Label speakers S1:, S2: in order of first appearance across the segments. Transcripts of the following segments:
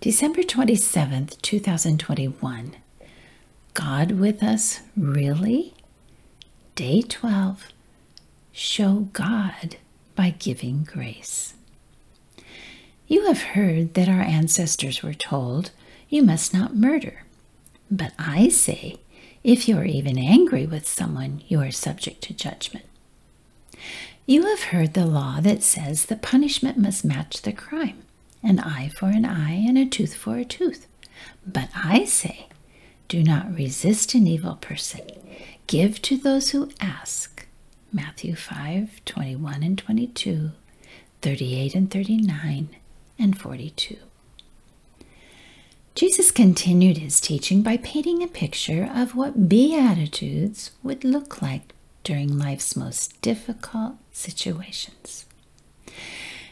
S1: December 27th, 2021. God with us, really? Day 12. Show God by giving grace. You have heard that our ancestors were told, You must not murder. But I say, if you are even angry with someone, you are subject to judgment. You have heard the law that says the punishment must match the crime an eye for an eye and a tooth for a tooth. But I say, do not resist an evil person. Give to those who ask. Matthew 5 21 and 22, 38 and 39, and 42. Jesus continued his teaching by painting a picture of what Beatitudes would look like during life's most difficult situations.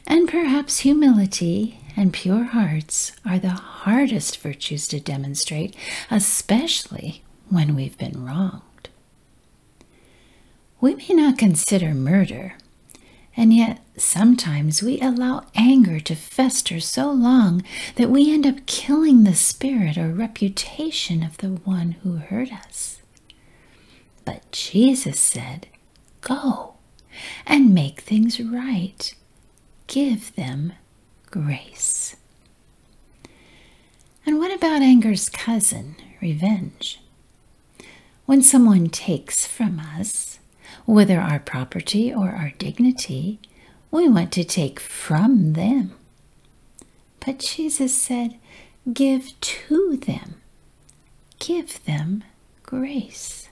S1: And perhaps humility and pure hearts are the hardest virtues to demonstrate, especially when we've been wronged. We may not consider murder, and yet sometimes we allow anger to fester so long that we end up killing the spirit or reputation of the one who hurt us. But Jesus said, Go and make things right give them grace. And what about anger's cousin, revenge? When someone takes from us, whether our property or our dignity, we want to take from them. But Jesus said, Give to them, give them grace.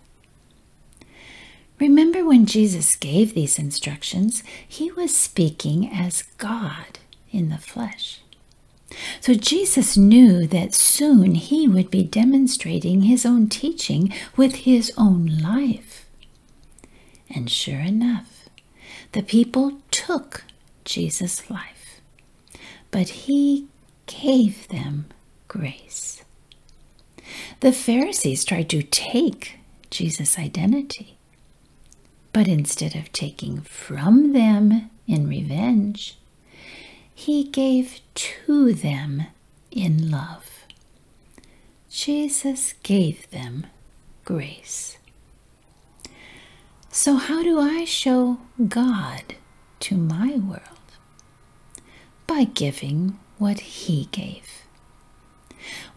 S1: Remember when Jesus gave these instructions, he was speaking as God in the flesh. So Jesus knew that soon he would be demonstrating his own teaching with his own life. And sure enough, the people took Jesus' life, but he gave them grace. The Pharisees tried to take Jesus' identity but instead of taking from them in revenge, he gave to them in love. Jesus gave them grace. So, how do I show God to my world? By giving what He gave.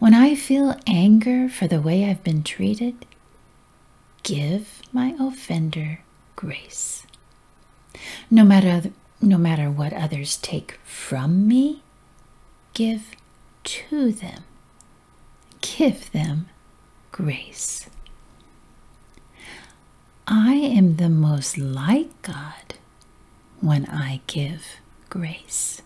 S1: When I feel anger for the way I've been treated, give my offender grace. No matter, no matter what others take from me, give to them. Give them grace. I am the most like God when I give grace.